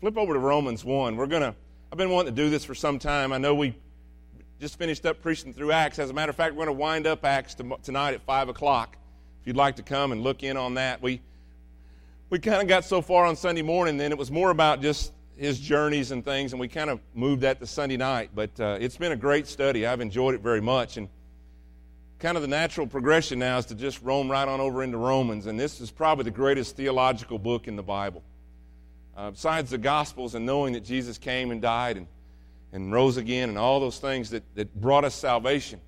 flip over to Romans 1. We're going to, I've been wanting to do this for some time. I know we just finished up preaching through Acts. As a matter of fact, we're going to wind up Acts tonight at 5 o'clock. If you'd like to come and look in on that, we, we kind of got so far on Sunday morning, then it was more about just his journeys and things, and we kind of moved that to Sunday night. But uh, it's been a great study. I've enjoyed it very much. And kind of the natural progression now is to just roam right on over into Romans. And this is probably the greatest theological book in the Bible. Uh, besides the Gospels and knowing that Jesus came and died and, and rose again and all those things that, that brought us salvation,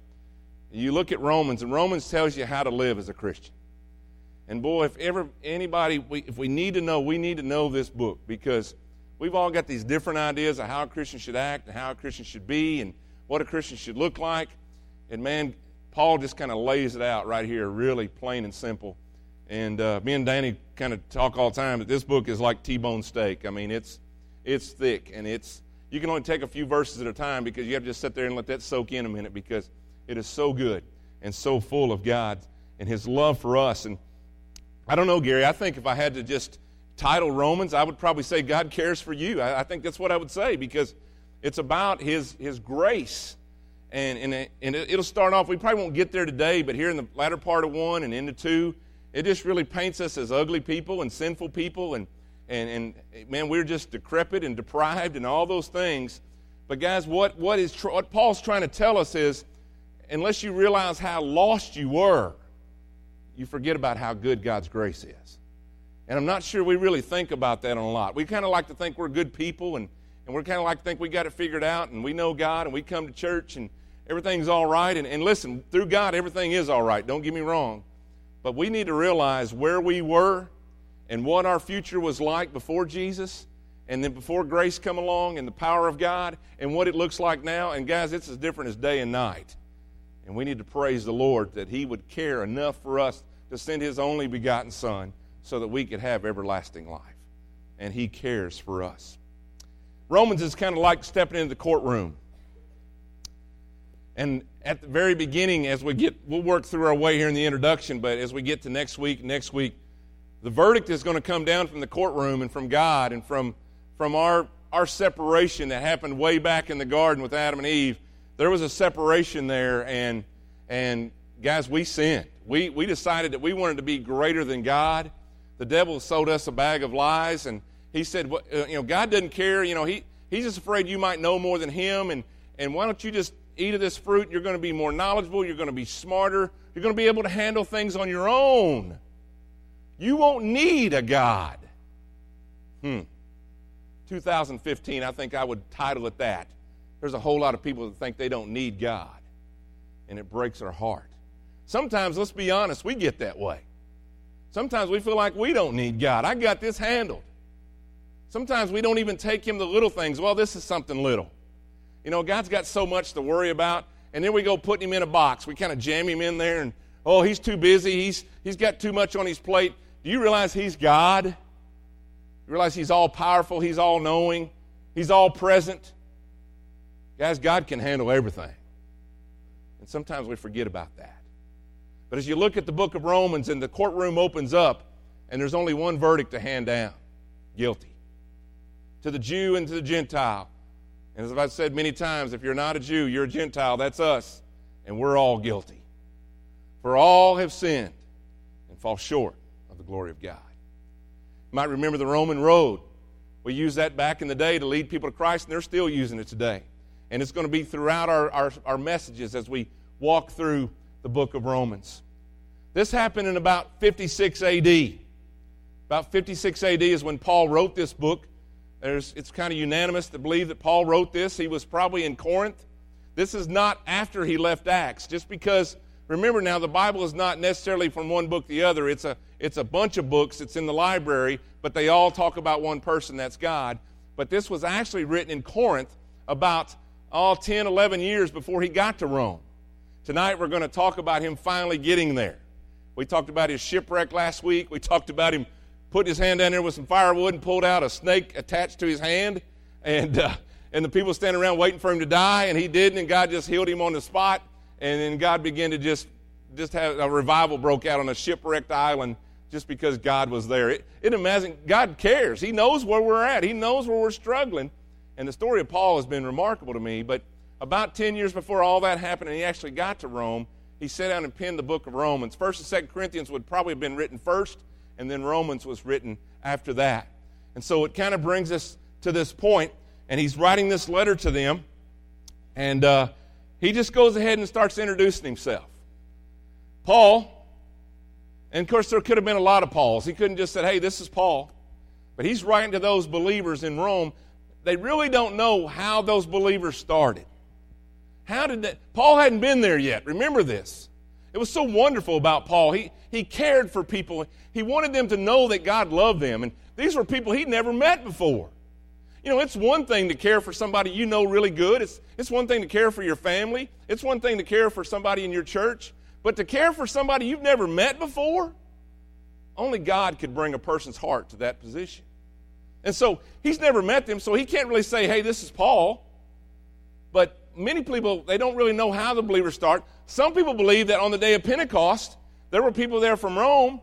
you look at Romans, and Romans tells you how to live as a Christian. And boy, if ever anybody, we, if we need to know, we need to know this book because we've all got these different ideas of how a Christian should act and how a Christian should be and what a Christian should look like. And man, Paul just kind of lays it out right here, really plain and simple. And uh, me and Danny kind of talk all the time that this book is like T-bone steak. I mean, it's it's thick and it's you can only take a few verses at a time because you have to just sit there and let that soak in a minute because it is so good and so full of God and His love for us. And I don't know, Gary. I think if I had to just title Romans, I would probably say God cares for you. I, I think that's what I would say because it's about His His grace and, and, and it'll start off, we probably won't get there today, but here in the latter part of one and into two, it just really paints us as ugly people and sinful people. And, and, and man, we're just decrepit and deprived and all those things. But guys, what, what, is, what Paul's trying to tell us is unless you realize how lost you were, you forget about how good God's grace is. And I'm not sure we really think about that a lot. We kind of like to think we're good people and, and we're kind of like to think we got it figured out and we know God and we come to church and everything's all right. And, and listen, through God, everything is all right. Don't get me wrong. But we need to realize where we were and what our future was like before Jesus and then before grace come along and the power of God and what it looks like now. And guys, it's as different as day and night. And we need to praise the Lord that He would care enough for us to send His only begotten Son so that we could have everlasting life. And He cares for us. Romans is kind of like stepping into the courtroom. And at the very beginning, as we get, we'll work through our way here in the introduction, but as we get to next week, next week, the verdict is going to come down from the courtroom and from God and from, from our, our separation that happened way back in the garden with Adam and Eve. There was a separation there, and, and guys, we sinned. We, we decided that we wanted to be greater than God. The devil sold us a bag of lies, and he said, well, uh, you know, God doesn't care. You know, he, he's just afraid you might know more than him, and, and why don't you just eat of this fruit, you're going to be more knowledgeable, you're going to be smarter, you're going to be able to handle things on your own. You won't need a God. Hmm. 2015, I think I would title it that. There's a whole lot of people that think they don't need God, and it breaks our heart. Sometimes, let's be honest, we get that way. Sometimes we feel like we don't need God. I got this handled. Sometimes we don't even take Him the little things. Well, this is something little. You know, God's got so much to worry about, and then we go putting him in a box. We kind of jam him in there, and oh, he's too busy. He's, he's got too much on his plate. Do you realize he's God? You realize he's all powerful, he's all knowing, he's all present? Guys, God can handle everything. And sometimes we forget about that. But as you look at the book of Romans and the courtroom opens up, and there's only one verdict to hand down guilty. To the Jew and to the Gentile, and as I've said many times, if you're not a Jew, you're a Gentile. That's us. And we're all guilty. For all have sinned and fall short of the glory of God. You might remember the Roman road. We used that back in the day to lead people to Christ, and they're still using it today. And it's going to be throughout our, our, our messages as we walk through the book of Romans. This happened in about 56 AD. About 56 AD is when Paul wrote this book. There's, it's kind of unanimous to believe that Paul wrote this. He was probably in Corinth. This is not after he left Acts, just because, remember now, the Bible is not necessarily from one book to the other. It's a, it's a bunch of books. It's in the library, but they all talk about one person, that's God. But this was actually written in Corinth about all 10, 11 years before he got to Rome. Tonight we're going to talk about him finally getting there. We talked about his shipwreck last week. We talked about him put his hand down there with some firewood and pulled out a snake attached to his hand. And, uh, and the people standing around waiting for him to die, and he didn't, and God just healed him on the spot. And then God began to just, just have a revival broke out on a shipwrecked island just because God was there. It, it imagine God cares. He knows where we're at. He knows where we're struggling. And the story of Paul has been remarkable to me. But about 10 years before all that happened and he actually got to Rome, he sat down and penned the book of Romans. First and Second Corinthians would probably have been written first, and then Romans was written after that. And so it kind of brings us to this point, and he's writing this letter to them, and uh, he just goes ahead and starts introducing himself. Paul, and of course, there could have been a lot of Pauls. He couldn't just say, hey, this is Paul. But he's writing to those believers in Rome. They really don't know how those believers started. How did that? Paul hadn't been there yet. Remember this. It was so wonderful about Paul. He, he cared for people. He wanted them to know that God loved them. And these were people he'd never met before. You know, it's one thing to care for somebody you know really good. It's, it's one thing to care for your family. It's one thing to care for somebody in your church. But to care for somebody you've never met before, only God could bring a person's heart to that position. And so he's never met them, so he can't really say, hey, this is Paul. But many people, they don't really know how the believers start. Some people believe that on the day of Pentecost, there were people there from Rome,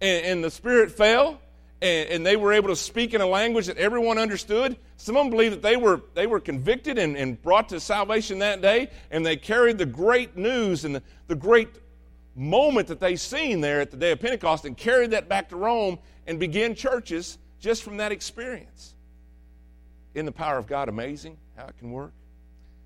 and, and the Spirit fell, and, and, they were able to speak in a language that everyone understood. Some of them believe that they were, they were convicted and, and brought to salvation that day, and they carried the great news and the, the great moment that they seen there at the day of Pentecost and carried that back to Rome and began churches just from that experience. In the power of God, amazing how it can work.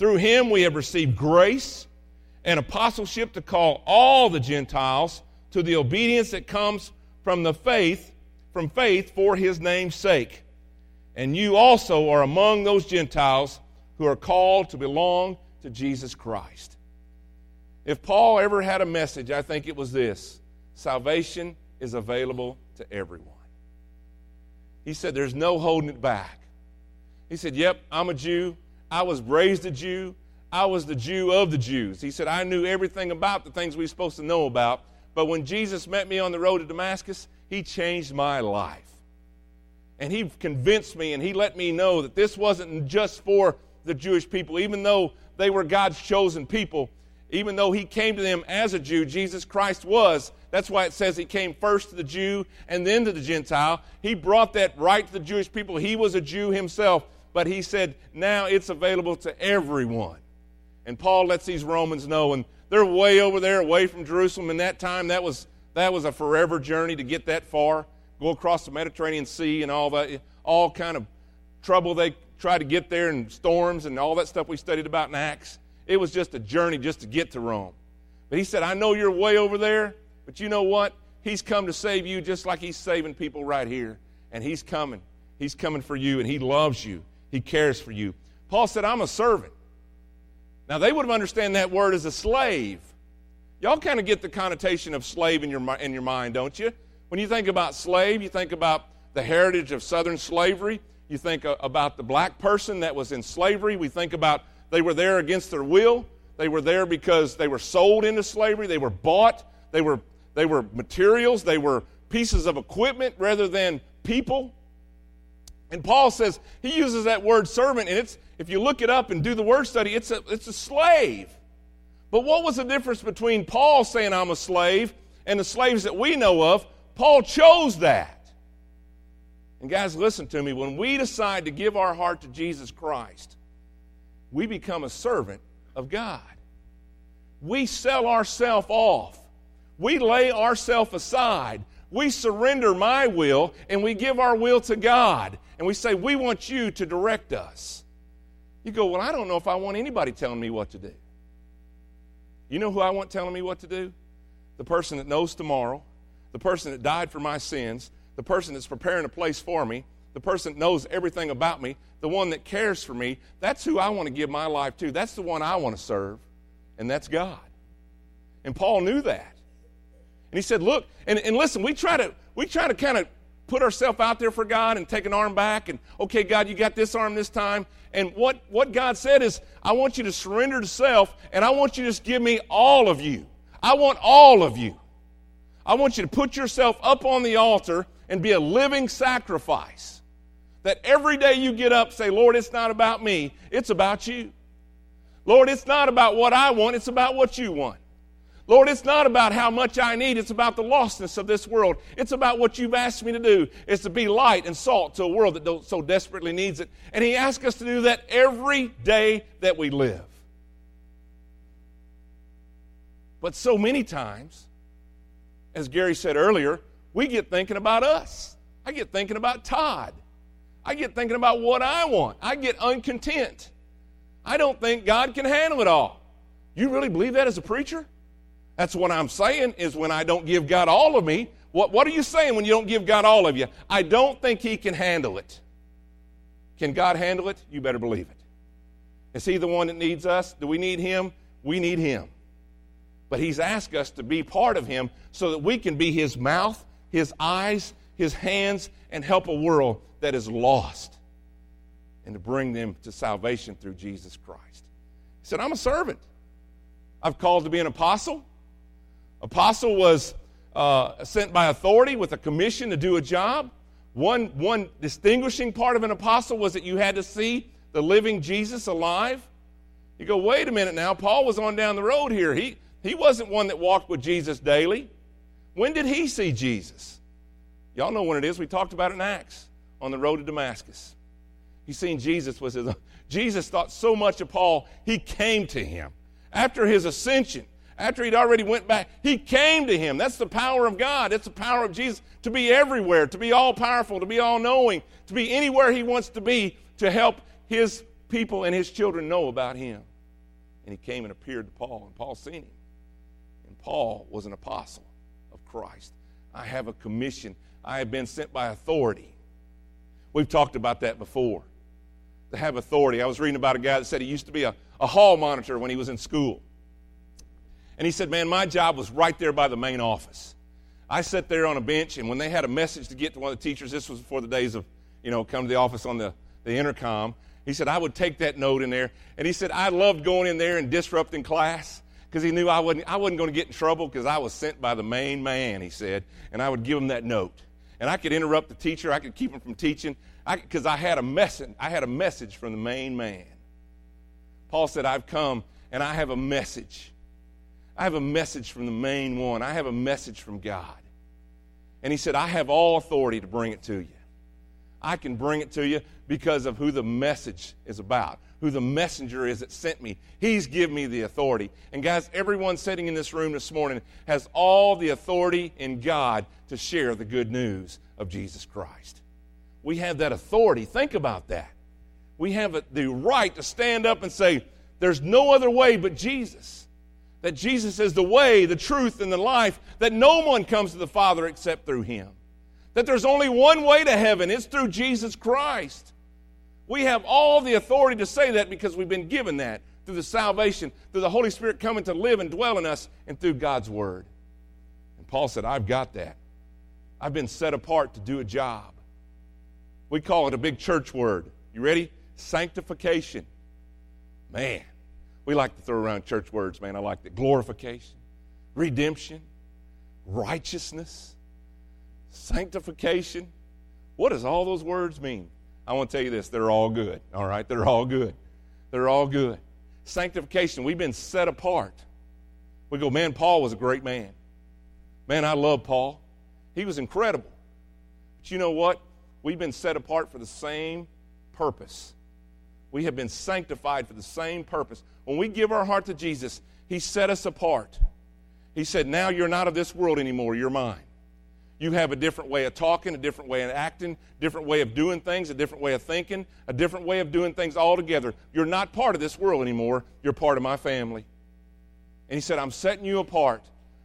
through him we have received grace and apostleship to call all the Gentiles to the obedience that comes from the faith, from faith for his name's sake. And you also are among those Gentiles who are called to belong to Jesus Christ. If Paul ever had a message, I think it was this salvation is available to everyone. He said, There's no holding it back. He said, Yep, I'm a Jew. I was raised a Jew. I was the Jew of the Jews. He said, I knew everything about the things we are supposed to know about. But when Jesus met me on the road to Damascus, he changed my life. And he convinced me and he let me know that this wasn't just for the Jewish people, even though they were God's chosen people, even though he came to them as a Jew, Jesus Christ was. That's why it says he came first to the Jew and then to the Gentile. He brought that right to the Jewish people. He was a Jew himself but he said now it's available to everyone. And Paul lets these Romans know, and they're way over there, away from Jerusalem. In that time, that was that was a forever journey to get that far, go across the Mediterranean Sea and all that, all kind of trouble they tried to get there, and storms and all that stuff we studied about in Acts. It was just a journey just to get to Rome. But he said, I know you're way over there, but you know what? He's come to save you just like he's saving people right here. And he's coming. He's coming for you, and he loves you. He cares for you. Paul said, I'm a servant. Now, they would have understand that word as a slave. Y'all kind of get the connotation of slave in your, in your mind, don't you? When you think about slave, you think about the heritage of Southern slavery. You think uh, about the black person that was in slavery. We think about they were there against their will. They were there because they were sold into slavery. They were bought. They were, they were materials. They were pieces of equipment rather than people. And Paul says he uses that word servant, and it's if you look it up and do the word study, it's a, it's a slave. But what was the difference between Paul saying I'm a slave and the slaves that we know of? Paul chose that. And guys, listen to me. When we decide to give our heart to Jesus Christ, we become a servant of God. We sell ourselves off. We lay ourselves aside. We surrender my will and we give our will to God and we say, We want you to direct us. You go, Well, I don't know if I want anybody telling me what to do. You know who I want telling me what to do? The person that knows tomorrow, the person that died for my sins, the person that's preparing a place for me, the person that knows everything about me, the one that cares for me. That's who I want to give my life to. That's the one I want to serve, and that's God. And Paul knew that. And he said, Look, and, and listen, we try to we try to kind of put ourselves out there for God and take an arm back and, okay, God, you got this arm this time. And what, what God said is, I want you to surrender to self and I want you to just give me all of you. I want all of you. I want you to put yourself up on the altar and be a living sacrifice. That every day you get up, say, Lord, it's not about me, it's about you. Lord, it's not about what I want, it's about what you want. Lord, it's not about how much I need, it's about the lostness of this world. It's about what you've asked me to do. It's to be light and salt to a world that so desperately needs it. And He asks us to do that every day that we live. But so many times, as Gary said earlier, we get thinking about us. I get thinking about Todd. I get thinking about what I want. I get uncontent. I don't think God can handle it all. You really believe that as a preacher? That's what I'm saying is when I don't give God all of me. What, what are you saying when you don't give God all of you? I don't think He can handle it. Can God handle it? You better believe it. Is He the one that needs us? Do we need Him? We need Him. But He's asked us to be part of Him so that we can be His mouth, His eyes, His hands, and help a world that is lost and to bring them to salvation through Jesus Christ. He said, I'm a servant. I've called to be an apostle. Apostle was uh, sent by authority with a commission to do a job. One, one distinguishing part of an apostle was that you had to see the living Jesus alive. You go, wait a minute now. Paul was on down the road here. He, he wasn't one that walked with Jesus daily. When did he see Jesus? Y'all know when it is. We talked about it in Acts on the road to Damascus. He seen Jesus was his. Jesus thought so much of Paul, he came to him after his ascension after he'd already went back, he came to him. That's the power of God. It's the power of Jesus to be everywhere, to be all powerful, to be all knowing, to be anywhere he wants to be to help his people and his children know about him. And he came and appeared to Paul, and Paul seen him. And Paul was an apostle of Christ. I have a commission. I have been sent by authority. We've talked about that before. To have authority. I was reading about a guy that said he used to be a, a hall monitor when he was in school. And he said, Man, my job was right there by the main office. I sat there on a bench, and when they had a message to get to one of the teachers, this was before the days of, you know, come to the office on the, the intercom. He said, I would take that note in there. And he said, I loved going in there and disrupting class because he knew I wasn't, I wasn't going to get in trouble because I was sent by the main man, he said. And I would give him that note. And I could interrupt the teacher, I could keep him from teaching because I, I, had a message. I had a message from the main man. Paul said, I've come and I have a message. I have a message from the main one. I have a message from God. And he said, I have all authority to bring it to you. I can bring it to you because of who the message is about, who the messenger is that sent me. He's given me the authority. And guys, everyone sitting in this room this morning has all the authority in God to share the good news of Jesus Christ. We have that authority. Think about that. We have the right to stand up and say, There's no other way but Jesus that Jesus is the way, the truth, and the life, that no one comes to the Father except through Him. That there's only one way to heaven, it's through Jesus Christ. We have all the authority to say that because we've been given that through the salvation, through the Holy Spirit coming to live and dwell in us, and through God's Word. And Paul said, I've got that. I've been set apart to do a job. We call it a big church word. You ready? Sanctification. Man, we like to throw around church words, man. I like that. Glorification, redemption, righteousness, sanctification. What does all those words mean? I want to tell you this they're all good, all right? They're all good. They're all good. Sanctification, we've been set apart. We go, man, Paul was a great man. Man, I love Paul. He was incredible. But you know what? We've been set apart for the same purpose. We have been sanctified for the same purpose. When we give our heart to Jesus, He set us apart. He said, Now you're not of this world anymore, you're mine. You have a different way of talking, a different way of acting, different way of doing things, a different way of thinking, a different way of doing things altogether. You're not part of this world anymore, you're part of my family. And He said, I'm setting you apart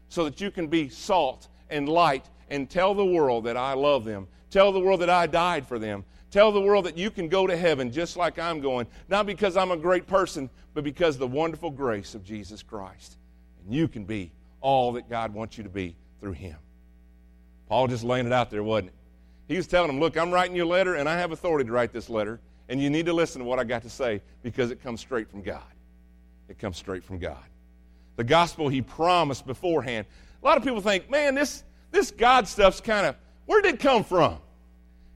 so that you can be salt and light and tell the world that I love them. Tell the world that I died for them. Tell the world that you can go to heaven just like I'm going, not because I'm a great person, but because the wonderful grace of Jesus Christ. And you can be all that God wants you to be through Him. Paul just laying it out there, wasn't it? He was telling them, Look, I'm writing you a letter, and I have authority to write this letter, and you need to listen to what I got to say because it comes straight from God. It comes straight from God. The gospel he promised beforehand. A lot of people think, man, this, this God stuff's kind of, where did it come from?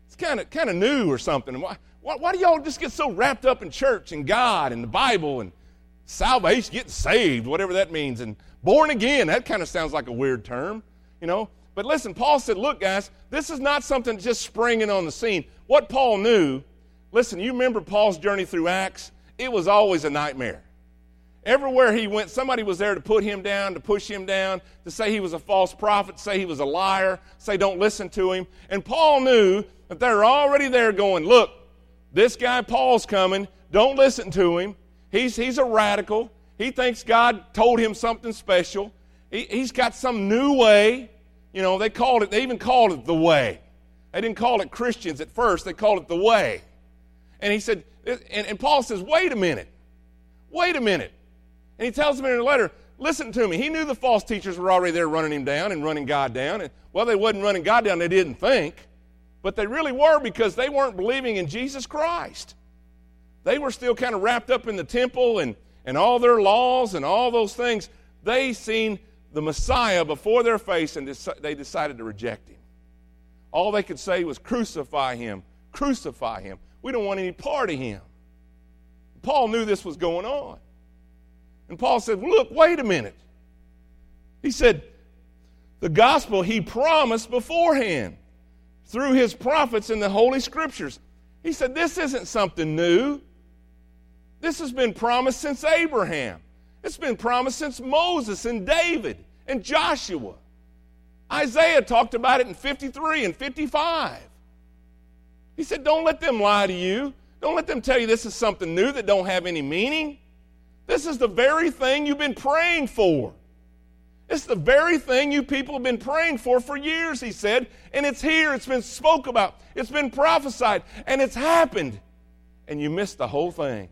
It's kind of kind of new or something. Why, why, why do y'all just get so wrapped up in church and God and the Bible and salvation, getting saved, whatever that means, and born again? That kind of sounds like a weird term, you know? But listen, Paul said, look, guys, this is not something just springing on the scene. What Paul knew, listen, you remember Paul's journey through Acts? It was always a nightmare. Everywhere he went, somebody was there to put him down, to push him down, to say he was a false prophet, say he was a liar, say don't listen to him. And Paul knew that they were already there going, look, this guy Paul's coming. Don't listen to him. He's, he's a radical. He thinks God told him something special. He, he's got some new way. You know, they called it, they even called it the way. They didn't call it Christians at first, they called it the way. And he said, and, and Paul says, wait a minute. Wait a minute. And he tells them in a letter, listen to me. He knew the false teachers were already there running him down and running God down. And, well, they wasn't running God down, they didn't think. But they really were because they weren't believing in Jesus Christ. They were still kind of wrapped up in the temple and, and all their laws and all those things. They seen the Messiah before their face and they decided to reject him. All they could say was, Crucify him, crucify him. We don't want any part of him. Paul knew this was going on. And Paul said, Look, wait a minute. He said, The gospel he promised beforehand through his prophets in the Holy Scriptures. He said, This isn't something new. This has been promised since Abraham. It's been promised since Moses and David and Joshua. Isaiah talked about it in 53 and 55. He said, Don't let them lie to you. Don't let them tell you this is something new that don't have any meaning. This is the very thing you've been praying for. It's the very thing you people have been praying for for years, he said. And it's here. It's been spoke about. It's been prophesied. And it's happened. And you missed the whole thing.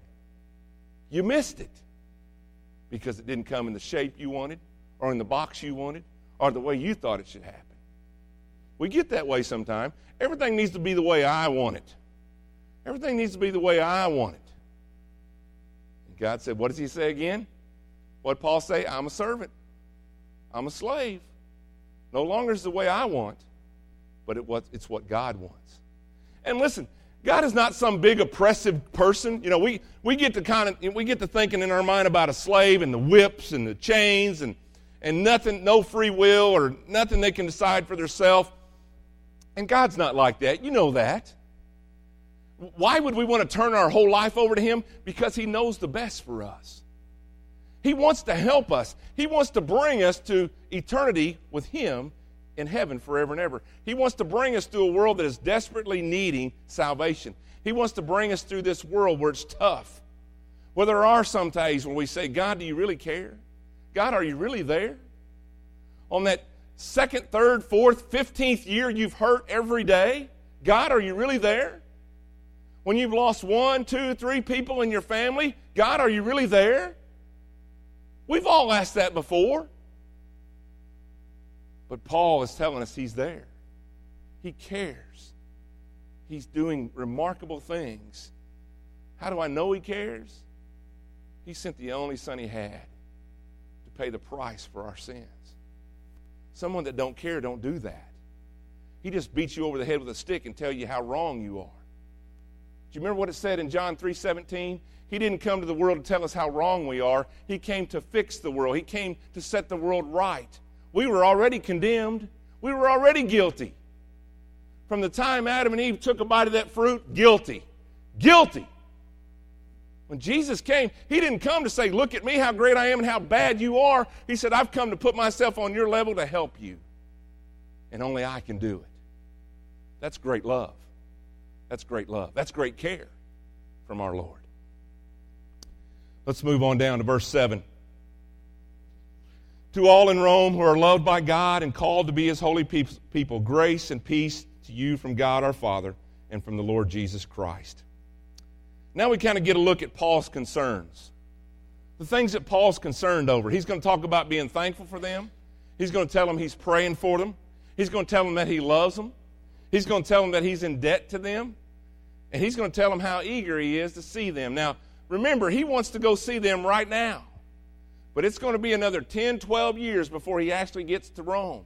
You missed it because it didn't come in the shape you wanted or in the box you wanted or the way you thought it should happen. We get that way sometimes. Everything needs to be the way I want it. Everything needs to be the way I want it. God said, What does he say again? What Paul say? I'm a servant. I'm a slave. No longer is the way I want, but it was, it's what God wants. And listen, God is not some big oppressive person. You know, we, we get to kind of we get to thinking in our mind about a slave and the whips and the chains and and nothing, no free will or nothing they can decide for themselves. And God's not like that. You know that. Why would we want to turn our whole life over to Him? Because He knows the best for us. He wants to help us. He wants to bring us to eternity with Him in heaven forever and ever. He wants to bring us through a world that is desperately needing salvation. He wants to bring us through this world where it's tough. Where there are some days when we say, God, do you really care? God, are you really there? On that second, third, fourth, fifteenth year you've hurt every day, God, are you really there? When you've lost one, two, three people in your family, God, are you really there? We've all asked that before. But Paul is telling us he's there. He cares. He's doing remarkable things. How do I know he cares? He sent the only son he had to pay the price for our sins. Someone that don't care don't do that. He just beats you over the head with a stick and tell you how wrong you are. Do you remember what it said in John 3:17? He didn't come to the world to tell us how wrong we are. He came to fix the world. He came to set the world right. We were already condemned. We were already guilty. From the time Adam and Eve took a bite of that fruit, guilty. Guilty. When Jesus came, He didn't come to say, Look at me, how great I am and how bad you are. He said, I've come to put myself on your level to help you. And only I can do it. That's great love. That's great love. That's great care from our Lord. Let's move on down to verse 7. To all in Rome who are loved by God and called to be his holy people, grace and peace to you from God our Father and from the Lord Jesus Christ. Now we kind of get a look at Paul's concerns. The things that Paul's concerned over. He's going to talk about being thankful for them. He's going to tell them he's praying for them. He's going to tell them that he loves them. He's going to tell them that he's in debt to them. And he's going to tell them how eager he is to see them. Now, remember, he wants to go see them right now. But it's going to be another 10, 12 years before he actually gets to Rome.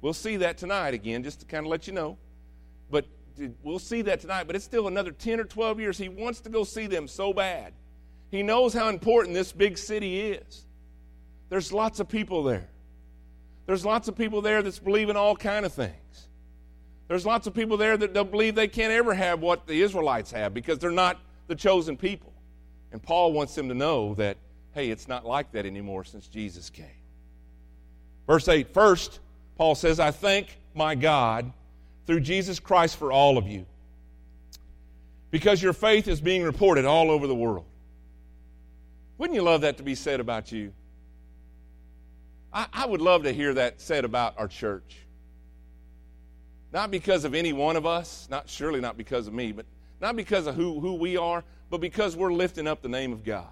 We'll see that tonight again, just to kind of let you know. But we'll see that tonight. But it's still another 10 or 12 years. He wants to go see them so bad. He knows how important this big city is. There's lots of people there. There's lots of people there that's believing all kind of things. There's lots of people there that don't believe they can't ever have what the Israelites have because they're not the chosen people. And Paul wants them to know that, hey, it's not like that anymore since Jesus came. Verse 8 First, Paul says, I thank my God through Jesus Christ for all of you because your faith is being reported all over the world. Wouldn't you love that to be said about you? I, I would love to hear that said about our church. Not because of any one of us, not surely not because of me, but not because of who, who we are, but because we're lifting up the name of God.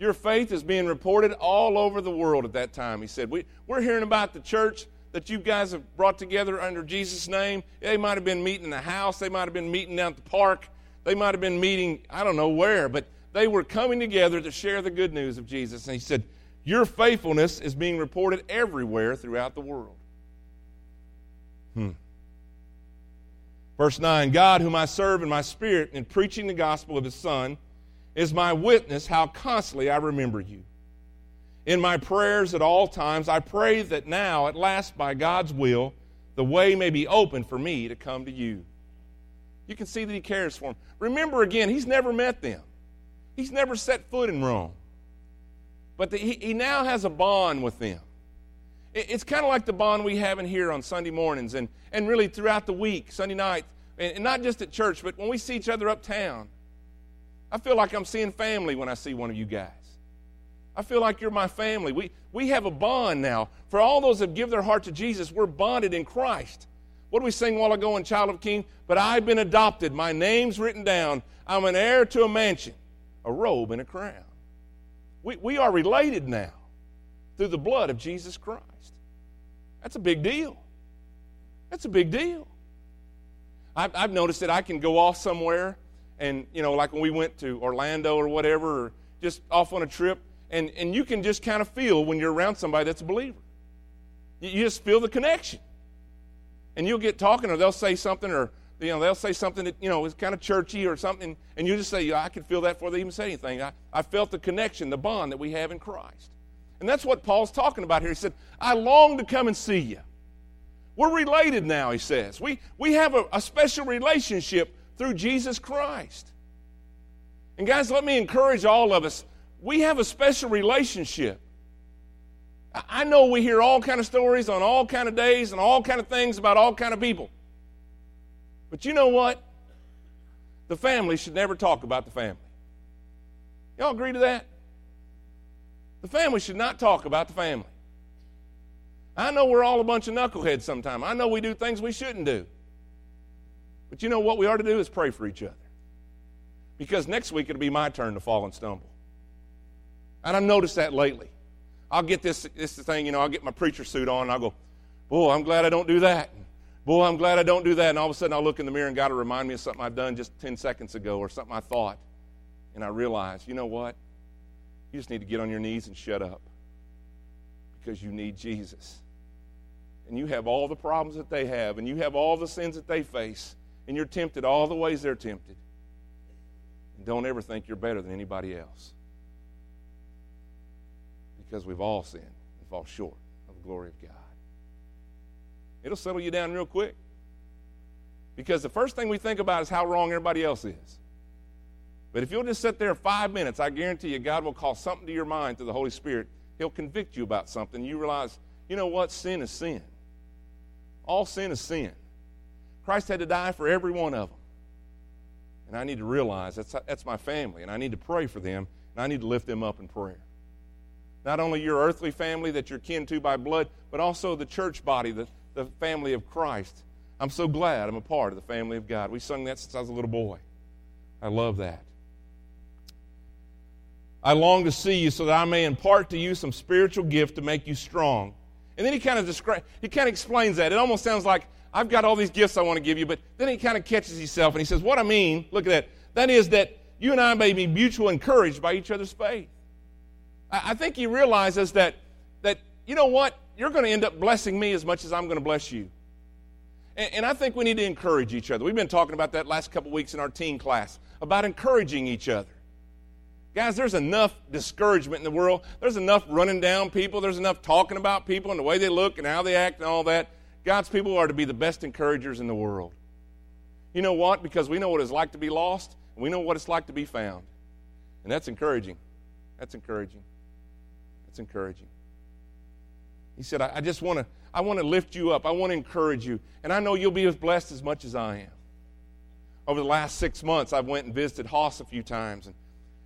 Your faith is being reported all over the world at that time. He said, we, We're hearing about the church that you guys have brought together under Jesus' name. They might have been meeting in the house, they might have been meeting down at the park, they might have been meeting, I don't know where, but they were coming together to share the good news of Jesus. And he said, Your faithfulness is being reported everywhere throughout the world. Hmm. Verse 9 God, whom I serve in my spirit in preaching the gospel of his Son, is my witness how constantly I remember you. In my prayers at all times, I pray that now, at last, by God's will, the way may be open for me to come to you. You can see that he cares for them. Remember again, he's never met them. He's never set foot in Rome. But the, he, he now has a bond with them. It, it's kind of like the bond we have in here on Sunday mornings and, and really throughout the week, Sunday night, and, not just at church, but when we see each other uptown. I feel like I'm seeing family when I see one of you guys. I feel like you're my family. We, we have a bond now. For all those that give their heart to Jesus, we're bonded in Christ. What did we sing while ago in Child of King? But I've been adopted. My name's written down. I'm an heir to a mansion a robe and a crown. We, we are related now through the blood of Jesus Christ. That's a big deal. That's a big deal. I've, I've noticed that I can go off somewhere, and, you know, like when we went to Orlando or whatever, or just off on a trip, and, and you can just kind of feel when you're around somebody that's a believer. You, you just feel the connection. And you'll get talking, or they'll say something, or you know, they'll say something that, you know, is kind of churchy or something, and you just say, I can feel that before they even say anything. I, I felt the connection, the bond that we have in Christ. And that's what Paul's talking about here. He said, I long to come and see you. We're related now, he says. We, we have a, a special relationship through Jesus Christ. And guys, let me encourage all of us. We have a special relationship. I know we hear all kind of stories on all kind of days and all kind of things about all kind of people. But you know what? The family should never talk about the family. Y'all agree to that? The family should not talk about the family. I know we're all a bunch of knuckleheads sometimes. I know we do things we shouldn't do. But you know what we ought to do is pray for each other. Because next week it'll be my turn to fall and stumble. And I've noticed that lately. I'll get this, this thing, you know, I'll get my preacher suit on and I'll go, boy, I'm glad I don't do that. Boy, I'm glad I don't do that. And all of a sudden, I'll look in the mirror and God will remind me of something I've done just 10 seconds ago or something I thought. And I realize, you know what? You just need to get on your knees and shut up because you need Jesus. And you have all the problems that they have, and you have all the sins that they face, and you're tempted all the ways they're tempted. And don't ever think you're better than anybody else because we've all sinned and fall short of the glory of God. It'll settle you down real quick. Because the first thing we think about is how wrong everybody else is. But if you'll just sit there five minutes, I guarantee you God will call something to your mind through the Holy Spirit. He'll convict you about something. You realize, you know what? Sin is sin. All sin is sin. Christ had to die for every one of them. And I need to realize that's, that's my family, and I need to pray for them, and I need to lift them up in prayer. Not only your earthly family that you're kin to by blood, but also the church body, the, the family of Christ. I'm so glad I'm a part of the family of God. We sung that since I was a little boy. I love that. I long to see you so that I may impart to you some spiritual gift to make you strong. And then he kind of describes, he kind of explains that. It almost sounds like I've got all these gifts I want to give you, but then he kind of catches himself and he says, What I mean, look at that. That is that you and I may be mutually encouraged by each other's faith. I, I think he realizes that, that, you know what? You're going to end up blessing me as much as I'm going to bless you. And, and I think we need to encourage each other. We've been talking about that last couple weeks in our teen class about encouraging each other. Guys, there's enough discouragement in the world. There's enough running down people. There's enough talking about people and the way they look and how they act and all that. God's people are to be the best encouragers in the world. You know what? Because we know what it's like to be lost, and we know what it's like to be found. And that's encouraging. That's encouraging. That's encouraging. He said, I, I just want to I want to lift you up. I want to encourage you. And I know you'll be as blessed as much as I am. Over the last six months, I've went and visited Hoss a few times, and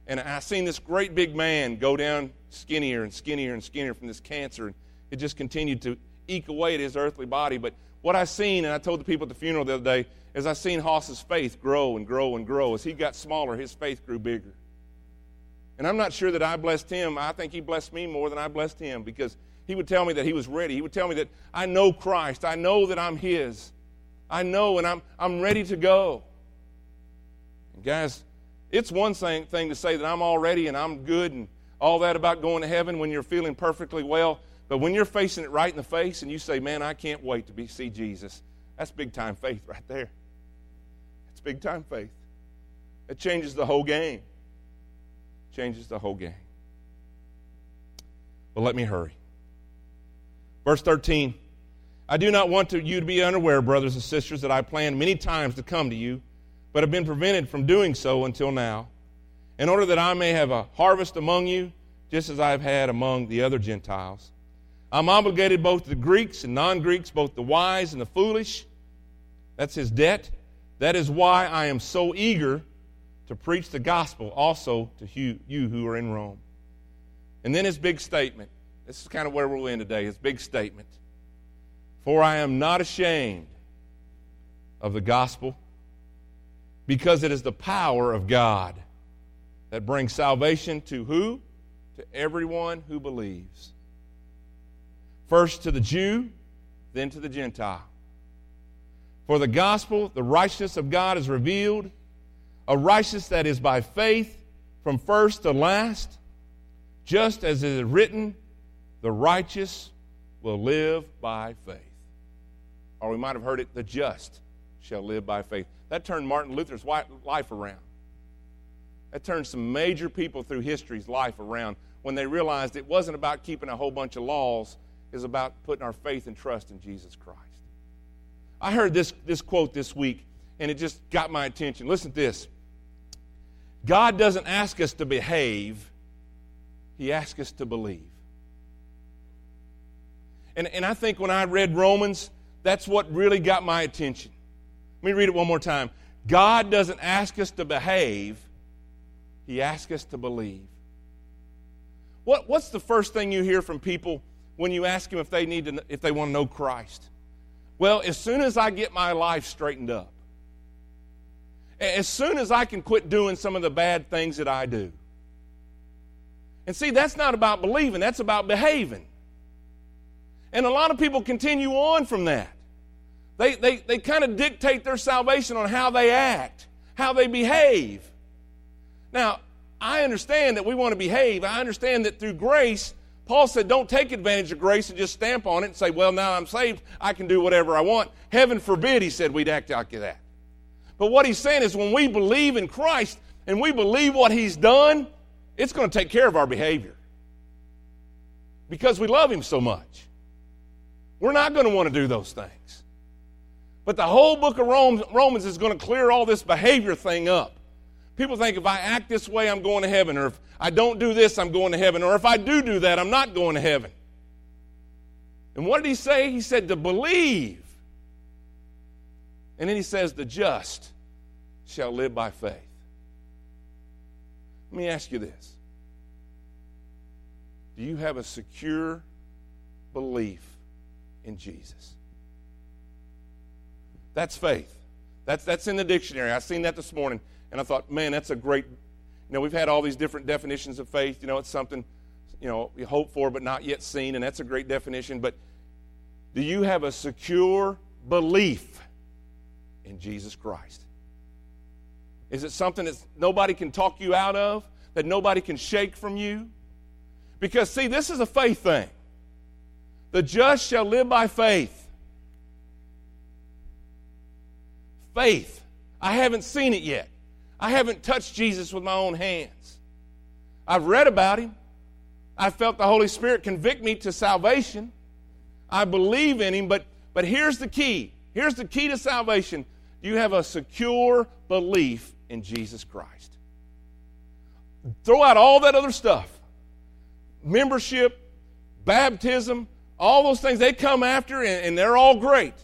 and I seen this great big man go down skinnier and skinnier and skinnier from this cancer. And it just continued to eke away at his earthly body. But what I seen, and I told the people at the funeral the other day, is I seen Hoss's faith grow and grow and grow. As he got smaller, his faith grew bigger. And I'm not sure that I blessed him. I think he blessed me more than I blessed him because he would tell me that he was ready. He would tell me that I know Christ. I know that I'm his. I know and I'm, I'm ready to go. And guys, it's one thing, thing to say that I'm already and I'm good and all that about going to heaven when you're feeling perfectly well. But when you're facing it right in the face and you say, Man, I can't wait to be, see Jesus, that's big time faith right there. It's big time faith. It changes the whole game. Changes the whole game. But let me hurry. Verse 13 I do not want to, you to be unaware, brothers and sisters, that I planned many times to come to you but have been prevented from doing so until now, in order that I may have a harvest among you, just as I have had among the other Gentiles. I'm obligated both to the Greeks and non Greeks, both the wise and the foolish. That's his debt. That is why I am so eager to preach the gospel also to you who are in Rome. And then his big statement. This is kind of where we'll end today. His big statement. For I am not ashamed of the gospel because it is the power of God that brings salvation to who? To everyone who believes. First to the Jew, then to the Gentile. For the gospel, the righteousness of God is revealed, a righteousness that is by faith from first to last, just as it is written, the righteous will live by faith. Or we might have heard it, the just shall live by faith. That turned Martin Luther's life around. That turned some major people through history's life around when they realized it wasn't about keeping a whole bunch of laws, it was about putting our faith and trust in Jesus Christ. I heard this, this quote this week, and it just got my attention. Listen to this God doesn't ask us to behave, He asks us to believe. And, and I think when I read Romans, that's what really got my attention. Let me read it one more time. God doesn't ask us to behave, He asks us to believe. What, what's the first thing you hear from people when you ask them if they need to, if they want to know Christ? Well, as soon as I get my life straightened up, as soon as I can quit doing some of the bad things that I do. And see, that's not about believing, that's about behaving. And a lot of people continue on from that. They, they, they kind of dictate their salvation on how they act, how they behave. Now, I understand that we want to behave. I understand that through grace, Paul said, don't take advantage of grace and just stamp on it and say, well, now I'm saved. I can do whatever I want. Heaven forbid, he said, we'd act like that. But what he's saying is when we believe in Christ and we believe what he's done, it's going to take care of our behavior because we love him so much. We're not going to want to do those things. But the whole book of Romans is going to clear all this behavior thing up. People think if I act this way, I'm going to heaven, or if I don't do this, I'm going to heaven, or if I do do that, I'm not going to heaven. And what did he say? He said to believe. And then he says, the just shall live by faith. Let me ask you this Do you have a secure belief in Jesus? That's faith. That's, that's in the dictionary. I seen that this morning, and I thought, man, that's a great. You know, we've had all these different definitions of faith. You know, it's something, you know, we hope for but not yet seen, and that's a great definition. But do you have a secure belief in Jesus Christ? Is it something that nobody can talk you out of, that nobody can shake from you? Because, see, this is a faith thing. The just shall live by faith. Faith. I haven't seen it yet. I haven't touched Jesus with my own hands. I've read about him. I felt the Holy Spirit convict me to salvation. I believe in him, but, but here's the key. Here's the key to salvation. You have a secure belief in Jesus Christ. Throw out all that other stuff membership, baptism, all those things they come after, and, and they're all great.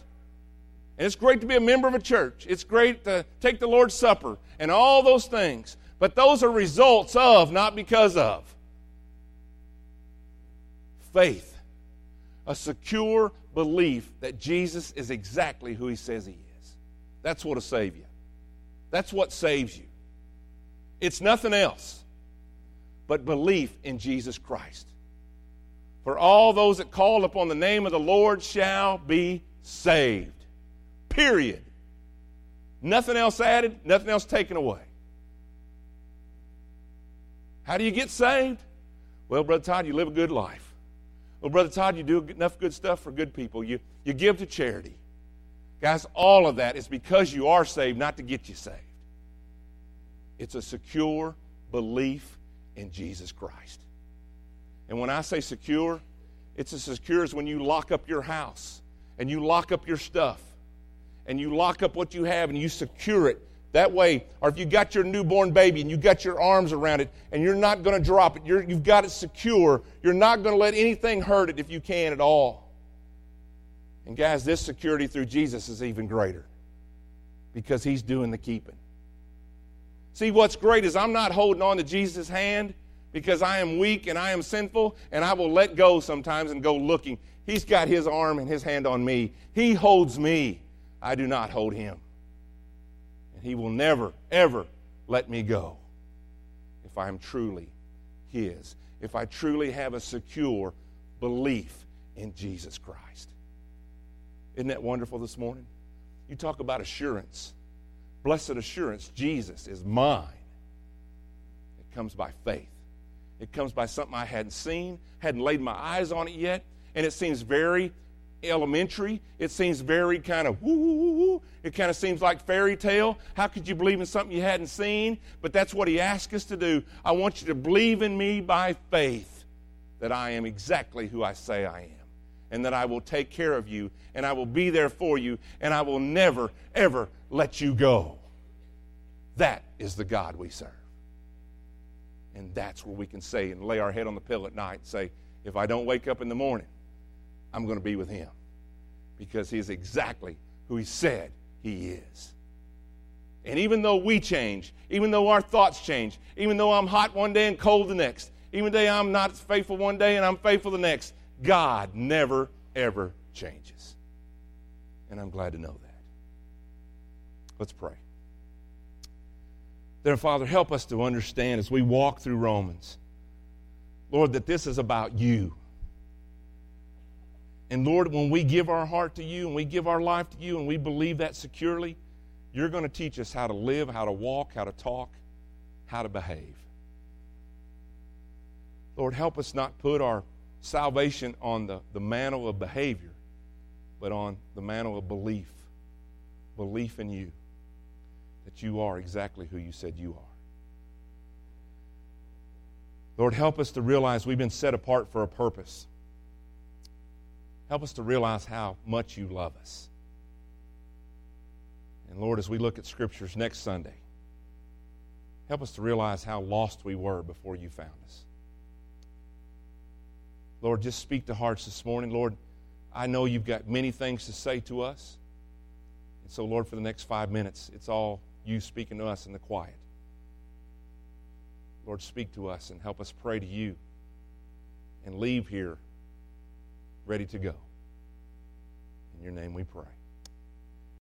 And it's great to be a member of a church. It's great to take the Lord's Supper and all those things. But those are results of, not because of. Faith. A secure belief that Jesus is exactly who he says he is. That's what'll save you. That's what saves you. It's nothing else but belief in Jesus Christ. For all those that call upon the name of the Lord shall be saved. Period. Nothing else added, nothing else taken away. How do you get saved? Well, Brother Todd, you live a good life. Well, Brother Todd, you do enough good stuff for good people. You, you give to charity. Guys, all of that is because you are saved, not to get you saved. It's a secure belief in Jesus Christ. And when I say secure, it's as secure as when you lock up your house and you lock up your stuff and you lock up what you have and you secure it. That way, or if you got your newborn baby and you got your arms around it and you're not going to drop it, you have got it secure. You're not going to let anything hurt it if you can at all. And guys, this security through Jesus is even greater because he's doing the keeping. See, what's great is I'm not holding on to Jesus' hand because I am weak and I am sinful and I will let go sometimes and go looking. He's got his arm and his hand on me. He holds me. I do not hold him. And he will never, ever let me go if I am truly his, if I truly have a secure belief in Jesus Christ. Isn't that wonderful this morning? You talk about assurance. Blessed assurance, Jesus is mine. It comes by faith. It comes by something I hadn't seen, hadn't laid my eyes on it yet, and it seems very elementary. It seems very kind of woo, woo, woo, It kind of seems like fairy tale. How could you believe in something you hadn't seen? But that's what he asked us to do. I want you to believe in me by faith that I am exactly who I say I am and that I will take care of you and I will be there for you and I will never, ever let you go. That is the God we serve. And that's where we can say and lay our head on the pillow at night and say, if I don't wake up in the morning, I'm going to be with Him because He is exactly who He said He is. And even though we change, even though our thoughts change, even though I'm hot one day and cold the next, even though I'm not faithful one day and I'm faithful the next, God never, ever changes. And I'm glad to know that. Let's pray. Then, Father, help us to understand as we walk through Romans, Lord, that this is about you. And Lord, when we give our heart to you and we give our life to you and we believe that securely, you're going to teach us how to live, how to walk, how to talk, how to behave. Lord, help us not put our salvation on the, the mantle of behavior, but on the mantle of belief. Belief in you, that you are exactly who you said you are. Lord, help us to realize we've been set apart for a purpose. Help us to realize how much you love us. And Lord, as we look at scriptures next Sunday, help us to realize how lost we were before you found us. Lord, just speak to hearts this morning. Lord, I know you've got many things to say to us. And so, Lord, for the next five minutes, it's all you speaking to us in the quiet. Lord, speak to us and help us pray to you and leave here ready to go. In your name we pray.